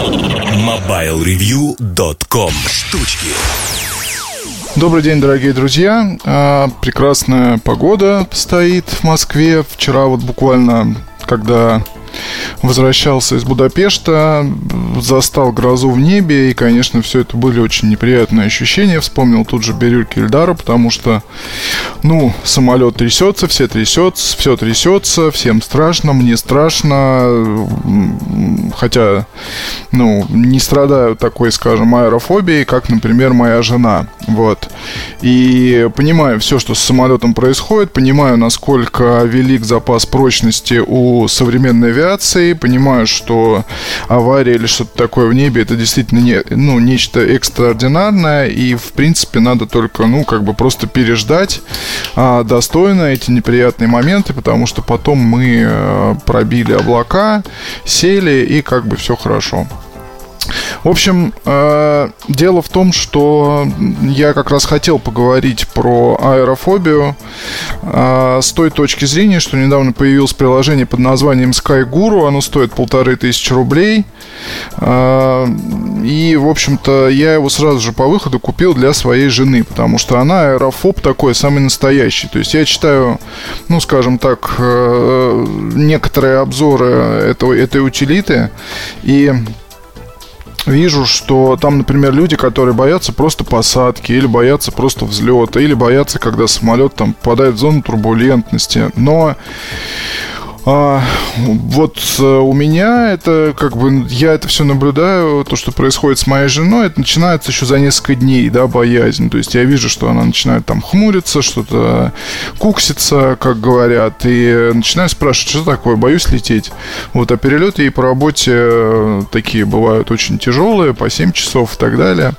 MobileReview.com Штучки Добрый день, дорогие друзья. А, прекрасная погода стоит в Москве. Вчера вот буквально, когда возвращался из Будапешта, застал грозу в небе, и, конечно, все это были очень неприятные ощущения. Вспомнил тут же Бирюльки Эльдара, потому что, ну, самолет трясется, все трясется, все трясется, всем страшно, мне страшно, хотя, ну, не страдаю такой, скажем, аэрофобией, как, например, моя жена. Вот. И понимаю все, что с самолетом происходит, понимаю, насколько велик запас прочности у современной авиации, понимаю, что авария или что-то такое в небе это действительно не, ну, нечто экстраординарное, и в принципе надо только, ну, как бы просто переждать а, достойно эти неприятные моменты, потому что потом мы а, пробили облака, сели и как бы все хорошо. В общем, э, дело в том, что я как раз хотел поговорить про аэрофобию э, с той точки зрения, что недавно появилось приложение под названием SkyGuru, оно стоит полторы тысячи рублей. Э, и, в общем-то, я его сразу же по выходу купил для своей жены, потому что она аэрофоб такой, самый настоящий. То есть я читаю, ну, скажем так, некоторые обзоры этого, этой утилиты, и вижу, что там, например, люди, которые боятся просто посадки, или боятся просто взлета, или боятся, когда самолет там попадает в зону турбулентности. Но а, вот э, у меня это как бы я это все наблюдаю, то, что происходит с моей женой, это начинается еще за несколько дней, да, боязнь. То есть я вижу, что она начинает там хмуриться, что-то куксится, как говорят, и начинаю спрашивать, что такое, боюсь лететь. Вот, а перелеты ей по работе э, такие бывают очень тяжелые, по 7 часов и так далее.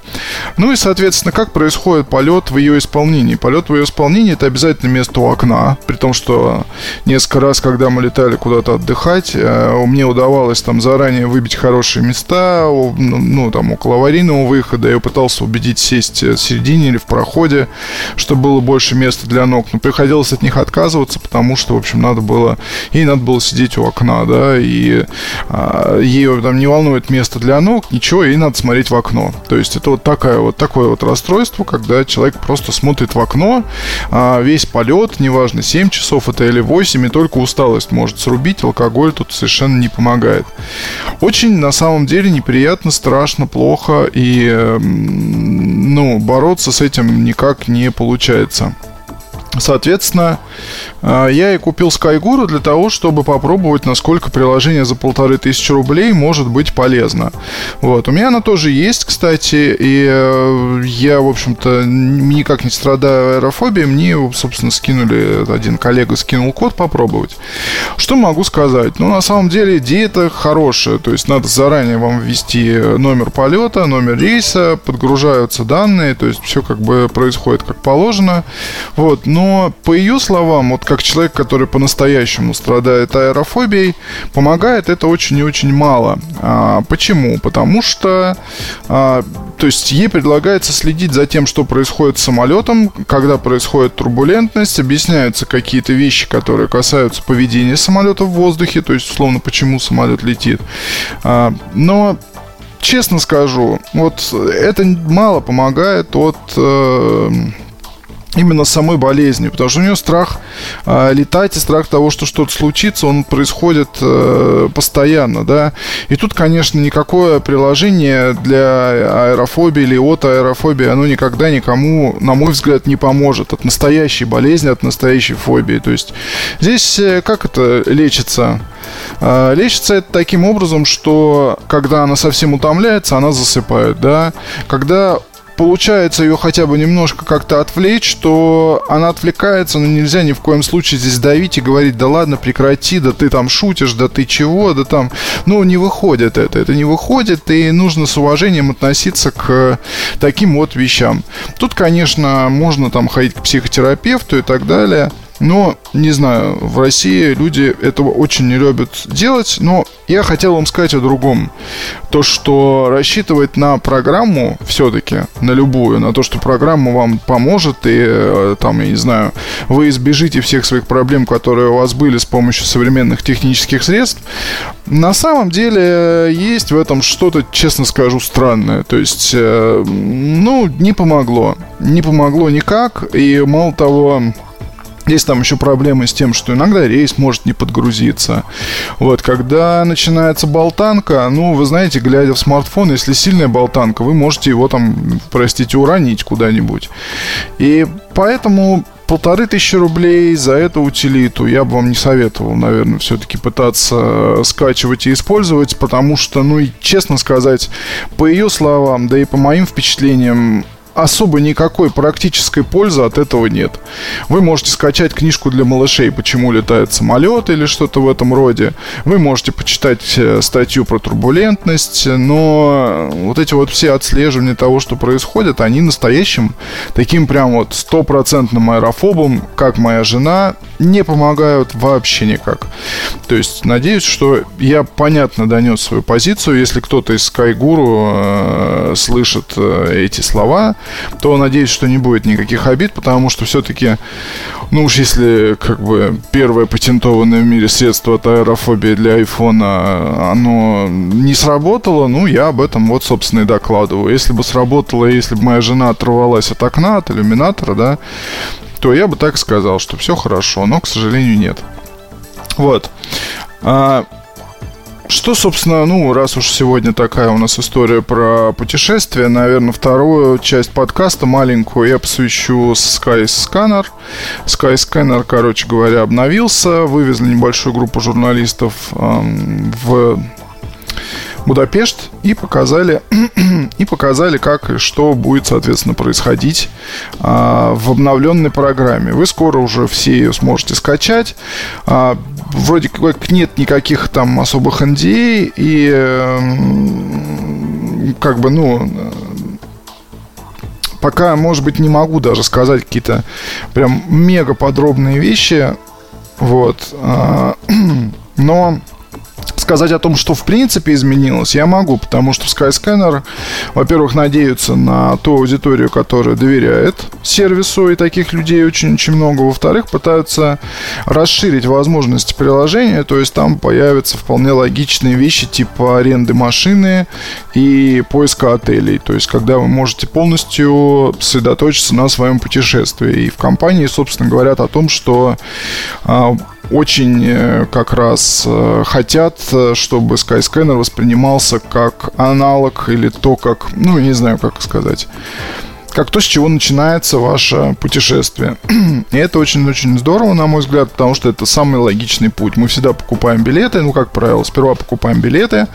Ну и, соответственно, как происходит полет в ее исполнении? Полет в ее исполнении это обязательно место у окна, при том, что несколько раз, когда мы улетали куда-то отдыхать. Э, мне удавалось там заранее выбить хорошие места, ну, ну, там, около аварийного выхода. Я пытался убедить сесть в середине или в проходе, чтобы было больше места для ног. Но приходилось от них отказываться, потому что, в общем, надо было... Ей надо было сидеть у окна, да, и а, ее там не волнует место для ног, ничего, ей надо смотреть в окно. То есть это вот, такая, вот такое вот расстройство, когда человек просто смотрит в окно, а, весь полет, неважно, 7 часов это или 8, и только усталость может срубить, алкоголь тут совершенно не помогает. Очень на самом деле неприятно, страшно, плохо, и ну, бороться с этим никак не получается. Соответственно, а, я и купил SkyGuru для того, чтобы попробовать, насколько приложение за полторы тысячи рублей может быть полезно. Вот. У меня оно тоже есть, кстати, и э, я, в общем-то, никак не страдаю аэрофобией. Мне, собственно, скинули, один коллега скинул код попробовать. Что могу сказать? Ну, на самом деле, идея-то хорошая. То есть, надо заранее вам ввести номер полета, номер рейса, подгружаются данные, то есть, все как бы происходит как положено. Вот. Но, по ее словам, вот как человек, который по-настоящему страдает аэрофобией, помогает это очень и очень мало. А, почему? Потому что, а, то есть ей предлагается следить за тем, что происходит с самолетом, когда происходит турбулентность, объясняются какие-то вещи, которые касаются поведения самолета в воздухе, то есть, условно, почему самолет летит. А, но честно скажу, вот это мало помогает от э, именно самой болезни, потому что у нее страх э, летать и страх того, что что-то случится, он происходит э, постоянно, да. И тут, конечно, никакое приложение для аэрофобии или от аэрофобии, оно никогда никому, на мой взгляд, не поможет от настоящей болезни, от настоящей фобии. То есть здесь э, как это лечится? Э, лечится это таким образом, что когда она совсем утомляется, она засыпает, да. Когда получается ее хотя бы немножко как-то отвлечь, то она отвлекается, но нельзя ни в коем случае здесь давить и говорить, да ладно, прекрати, да ты там шутишь, да ты чего, да там... Ну, не выходит это, это не выходит, и нужно с уважением относиться к таким вот вещам. Тут, конечно, можно там ходить к психотерапевту и так далее, Но, не знаю, в России люди этого очень не любят делать. Но я хотел вам сказать о другом. То, что рассчитывать на программу все-таки, на любую, на то, что программа вам поможет, и э, там, я не знаю, вы избежите всех своих проблем, которые у вас были с помощью современных технических средств, на самом деле есть в этом что-то, честно скажу, странное. То есть, э, ну, не помогло. Не помогло никак. И мало того, есть там еще проблемы с тем, что иногда рейс может не подгрузиться. Вот, когда начинается болтанка, ну, вы знаете, глядя в смартфон, если сильная болтанка, вы можете его там, простите, уронить куда-нибудь. И поэтому полторы тысячи рублей за эту утилиту я бы вам не советовал, наверное, все-таки пытаться скачивать и использовать, потому что, ну, и честно сказать, по ее словам, да и по моим впечатлениям, особо никакой практической пользы от этого нет. Вы можете скачать книжку для малышей «Почему летает самолет» или что-то в этом роде. Вы можете почитать э, статью про турбулентность, но вот эти вот все отслеживания того, что происходит, они настоящим таким прям вот стопроцентным аэрофобом, как моя жена, не помогают вообще никак. То есть, надеюсь, что я понятно донес свою позицию. Если кто-то из Скайгуру э, слышит э, эти слова, то надеюсь, что не будет никаких обид, потому что все-таки, ну уж если как бы первое патентованное в мире средство от аэрофобии для айфона, оно не сработало, ну я об этом вот, собственно, и докладываю. Если бы сработало, если бы моя жена оторвалась от окна, от иллюминатора, да, то я бы так сказал, что все хорошо, но, к сожалению, нет. Вот. А, что, собственно, ну, раз уж сегодня такая у нас история про путешествия, наверное, вторую часть подкаста маленькую я посвящу Skyscanner. Skyscanner, короче говоря, обновился, вывезли небольшую группу журналистов эм, в Будапешт и показали, и показали, как и что будет, соответственно, происходить а, в обновленной программе. Вы скоро уже все ее сможете скачать. А, вроде как нет никаких там особых NDA и э, как бы, ну, пока, может быть, не могу даже сказать какие-то прям мега подробные вещи, вот, а, но сказать о том, что в принципе изменилось, я могу, потому что Skyscanner, во-первых, надеются на ту аудиторию, которая доверяет сервису, и таких людей очень-очень много. Во-вторых, пытаются расширить возможности приложения, то есть там появятся вполне логичные вещи типа аренды машины и поиска отелей. То есть, когда вы можете полностью сосредоточиться на своем путешествии. И в компании, собственно, говорят о том, что а, очень э, как раз э, хотят, э, чтобы Skyscanner воспринимался как аналог или то, как, ну, не знаю, как сказать, как то, с чего начинается ваше путешествие. И это очень-очень здорово, на мой взгляд, потому что это самый логичный путь. Мы всегда покупаем билеты, ну, как правило, сперва покупаем билеты,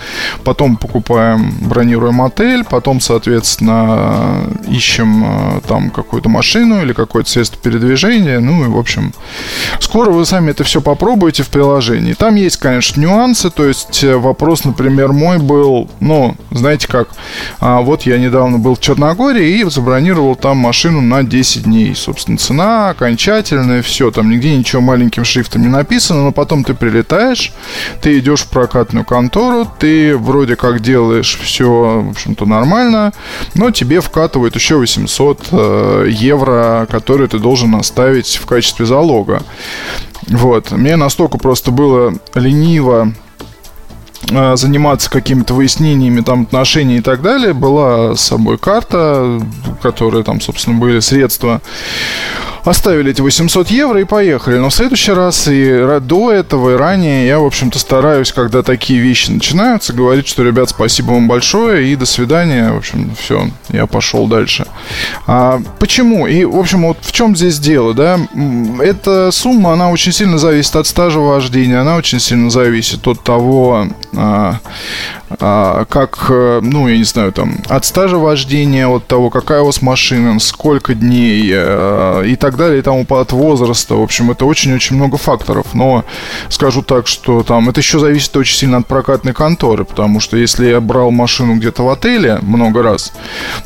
потом покупаем, бронируем отель, потом, соответственно, ищем э, там какую-то машину или какое-то средство передвижения, ну, и, в общем, скоро вы сами это все попробуете в приложении. Там есть, конечно, нюансы, то есть э, вопрос, например, мой был, ну, знаете как, а, вот я недавно был в Черногории и забронировал забронировал там машину на 10 дней. Собственно, цена окончательная, все, там нигде ничего маленьким шрифтом не написано, но потом ты прилетаешь, ты идешь в прокатную контору, ты вроде как делаешь все, в общем-то, нормально, но тебе вкатывают еще 800 э, евро, которые ты должен оставить в качестве залога. Вот. Мне настолько просто было лениво заниматься какими-то выяснениями там отношений и так далее, была с собой карта, в которой там, собственно, были средства оставили эти 800 евро и поехали. Но в следующий раз и до этого, и ранее я, в общем-то, стараюсь, когда такие вещи начинаются, говорить, что, ребят, спасибо вам большое и до свидания. В общем, все, я пошел дальше. А, почему? И, в общем, вот в чем здесь дело, да? Эта сумма, она очень сильно зависит от стажа вождения, она очень сильно зависит от того, а, как, э, ну, я не знаю, там, от стажа вождения, от того, какая у вас машина, сколько дней э, и так далее, и тому от возраста. В общем, это очень-очень много факторов. Но скажу так, что там это еще зависит очень сильно от прокатной конторы, потому что если я брал машину где-то в отеле много раз,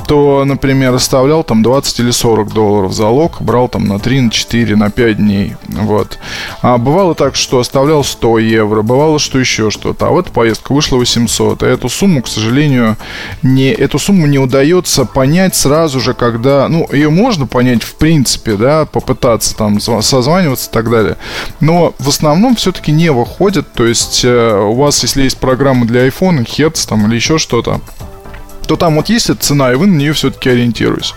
то, например, оставлял там 20 или 40 долларов залог, брал там на 3, на 4, на 5 дней. Вот. А бывало так, что оставлял 100 евро, бывало, что еще что-то. А вот поездка вышла 800. И эту сумму, к сожалению, не, эту сумму не удается понять сразу же, когда... Ну, ее можно понять в принципе, да, попытаться там созваниваться и так далее. Но в основном все-таки не выходит. То есть э, у вас, если есть программа для iPhone, Hertz там или еще что-то, то там вот есть эта цена, и вы на нее все-таки ориентируетесь.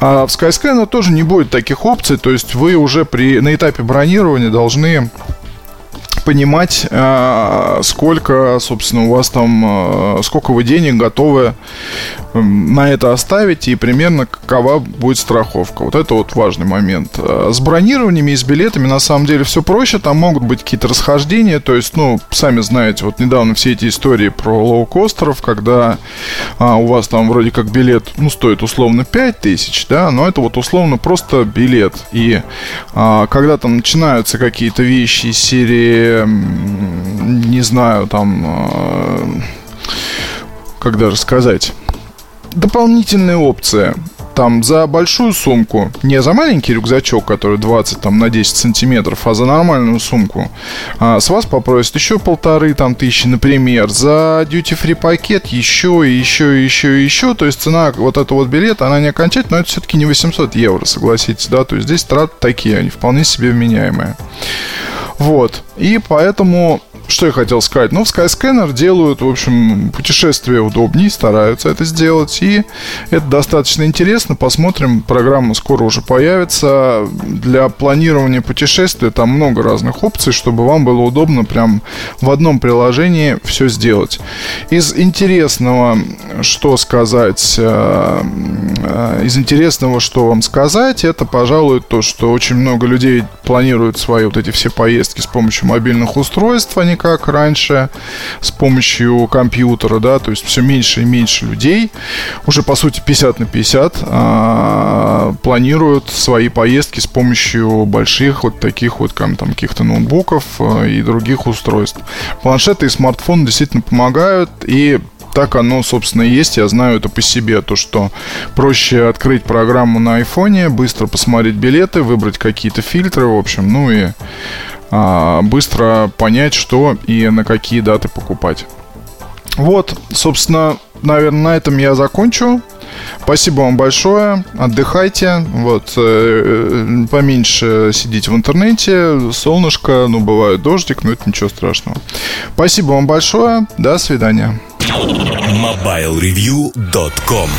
А в Skyscanner тоже не будет таких опций, то есть вы уже при, на этапе бронирования должны понимать, э, сколько, собственно, у вас там, э, сколько вы денег готовы эм, на это оставить и примерно какова будет страховка. Вот это вот важный момент. Э, с бронированиями и с билетами на самом деле все проще. Там могут быть какие-то расхождения. То есть, ну, сами знаете, вот недавно все эти истории про лоукостеров, когда а, у вас там вроде как билет, ну, стоит условно 5000, да, но это вот условно просто билет. И а, когда там начинаются какие-то вещи из серии не знаю, там, э, как даже сказать, дополнительные опции. Там за большую сумку, не за маленький рюкзачок, который 20 там, на 10 сантиметров, а за нормальную сумку, а, с вас попросят еще полторы там, тысячи, например. За duty-free пакет еще, еще, еще, еще. То есть цена вот этого вот билета, она не окончательная, но это все-таки не 800 евро, согласитесь, да. То есть здесь траты такие, они вполне себе вменяемые. Вот. И поэтому что я хотел сказать? Ну, в Skyscanner делают, в общем, путешествия удобнее, стараются это сделать. И это достаточно интересно. Посмотрим. Программа скоро уже появится. Для планирования путешествия там много разных опций, чтобы вам было удобно прям в одном приложении все сделать. Из интересного, что сказать, э, э, из интересного, что вам сказать, это, пожалуй, то, что очень много людей планируют свои вот эти все поездки с помощью мобильных устройств, они как раньше с помощью компьютера, да, то есть все меньше и меньше людей, уже по сути 50 на 50, а, планируют свои поездки с помощью больших вот таких вот там, каких-то ноутбуков а, и других устройств. Планшеты и смартфоны действительно помогают, и так оно, собственно, и есть. Я знаю это по себе, то, что проще открыть программу на айфоне, быстро посмотреть билеты, выбрать какие-то фильтры, в общем, ну и быстро понять, что и на какие даты покупать. Вот, собственно, наверное, на этом я закончу. Спасибо вам большое. Отдыхайте. Вот, э, э, поменьше сидите в интернете. Солнышко, ну, бывает дождик, но это ничего страшного. Спасибо вам большое. До свидания. MobileReview.com